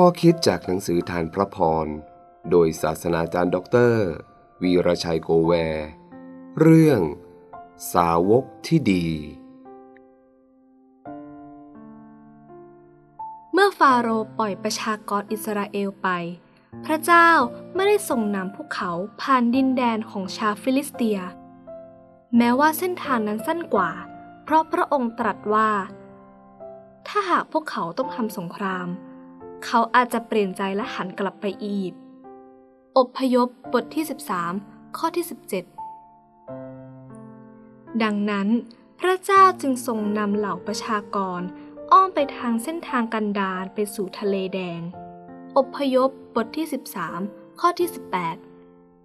ข้อคิดจากหนังสือธารพระพร โดยศาสนาจารย์ด็อกเตอร์ วีรชัยโกแวร์ เรื่อง สาวกที่ดี เมื่อฟาโรห์ปล่อยประชากรอิสราเอลไป พระเจ้าไม่ได้ทรงนำพวกเขาผ่านดินแดนของชาวฟิลิสเตีย แม้ว่าเส้นทางนั้นสั้นกว่า เพราะพระองค์ตรัสว่า ถ้าหากพวกเขาต้องทำสงครามเเขาอาจจะเปลี่ยนใจและหันกลับไปอียิปต์อบพยพบทที่ 13 ข้อที่ 17 ดังนั้นพระเจ้าจึงทรงนำเหล่าประชากร อ้อมไปทางเส้นทางกันดารไปสู่ทะเลแดง อบพยพบทที่ 13 ข้อที่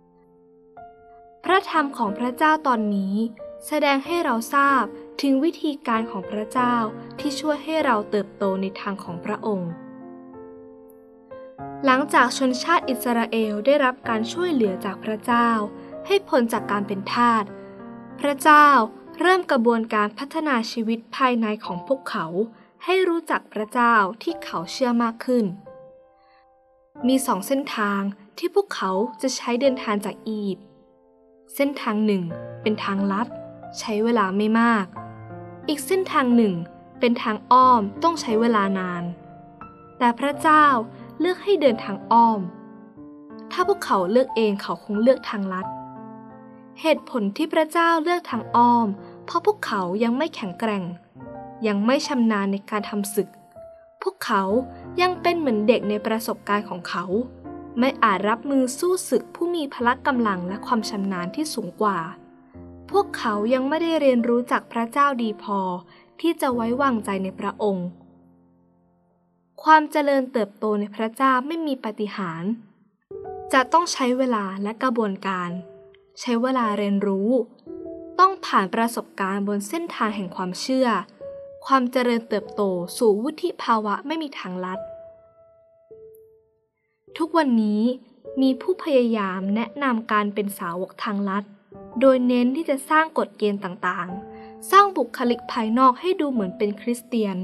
18 พระธรรมของพระเจ้าตอนนี้แสดงให้เราทราบถึงวิธีการของพระเจ้าที่ช่วยให้เราเติบโตในทางของพระองค์ หลังจากชนชาติอิสราเอลได้รับการช่วยเหลือจากพระเจ้า ให้พ้นจากการเป็นทาส พระเจ้าเริ่มกระบวนการพัฒนาชีวิตภายในของพวกเขา ให้รู้จักพระเจ้าที่เขาเชื่อมากขึ้น มีสองเส้นทางที่พวกเขาจะใช้เดินทางจากอียิปต์เส้นทางหนึ่งเป็นทางลัด ใช้เวลาไม่มาก อีกเส้นทางหนึ่งเป็นทางอ้อมต้องใช้เวลานาน แต่พระเจ้า เลือกให้เดินทางอ้อม ถ้าพวกเขาเลือกเองเขาคงเลือกทางลัด เหตุผลที่พระเจ้าเลือกทางอ้อม เพราะพวกเขายังไม่แข็งแกร่ง ยังไม่ชำนาญในการทำศึก พวกเขายังเป็นเหมือนเด็กในประสบการณ์ของเขา ไม่อาจรับมือสู้ศึกผู้มีพละกำลังและความชำนาญที่สูงกว่า พวกเขายังไม่ได้เรียนรู้จากพระเจ้าดีพอที่จะไว้วางใจในพระองค์ ความเจริญเติบโตในพระเจ้าไม่มีปฏิหาร จะต้องใช้เวลาและกระบวนการ ใช้เวลาเรียนรู้ ต้องผ่านประสบการณ์บนเส้นทางแห่งความเชื่อ ความเจริญเติบโตสู่วุฒิภาวะไม่มีทางลัด ทุกวันนี้มีผู้พยายามแนะนำการเป็นสาวกทางลัด โดยเน้นที่จะสร้างกฎเกณฑ์ต่างๆ สร้างบุคลิกภายนอกให้ดูเหมือนเป็นคริสเตียน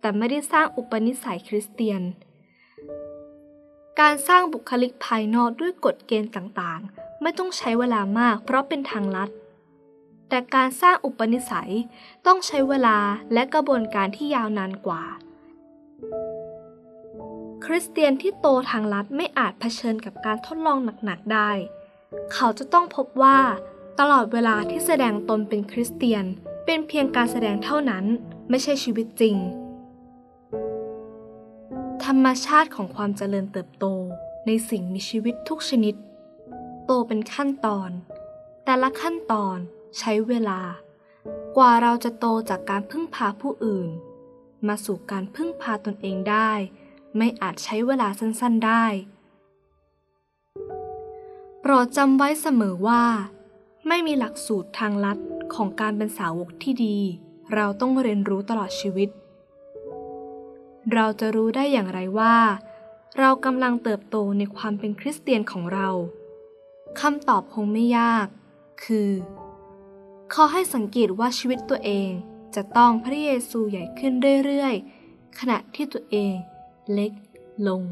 แต่ไม่ได้สร้างอุปนิสัยคริสเตียน การสร้างบุคลิกภายนอกด้วยกฎเกณฑ์ต่างๆ ไม่ต้องใช้เวลามากเพราะเป็นทางลัด แต่การสร้างอุปนิสัยต้องใช้เวลาและกระบวนการที่ยาวนานกว่า คริสเตียนที่โตทางลัดไม่อาจเผชิญกับการทดลองหนักๆได้ เขาจะต้องพบว่าตลอดเวลาที่แสดงตนเป็นคริสเตียน เป็นเพียงการแสดงเท่านั้น ไม่ใช่ชีวิตจริง ธรรมชาติของความเจริญเติบโตในสิ่งมีชีวิตทุกชนิด โตเป็นขั้นตอน แต่ละขั้นตอนใช้เวลา กว่าเราจะโตจากการพึ่งพาผู้อื่น มาสู่การพึ่งพาตนเองได้ ไม่อาจใช้เวลาสั้นๆได้ โปรดจำไว้เสมอว่า ไม่มีหลักสูตรทางลัดของการเป็นสาวกที่ดี เราต้องเรียนรู้ตลอดชีวิต เราจะรู้ได้อย่างไรว่า เรากำลังเติบโตในความเป็นคริสเตียนของเราคำตอบคงไม่ยาก คือ ขอให้สังเกตว่าชีวิตตัวเองจะต้องพระเยซูใหญ่ขึ้นเรื่อยๆ ขณะที่ตัวเองเล็กลง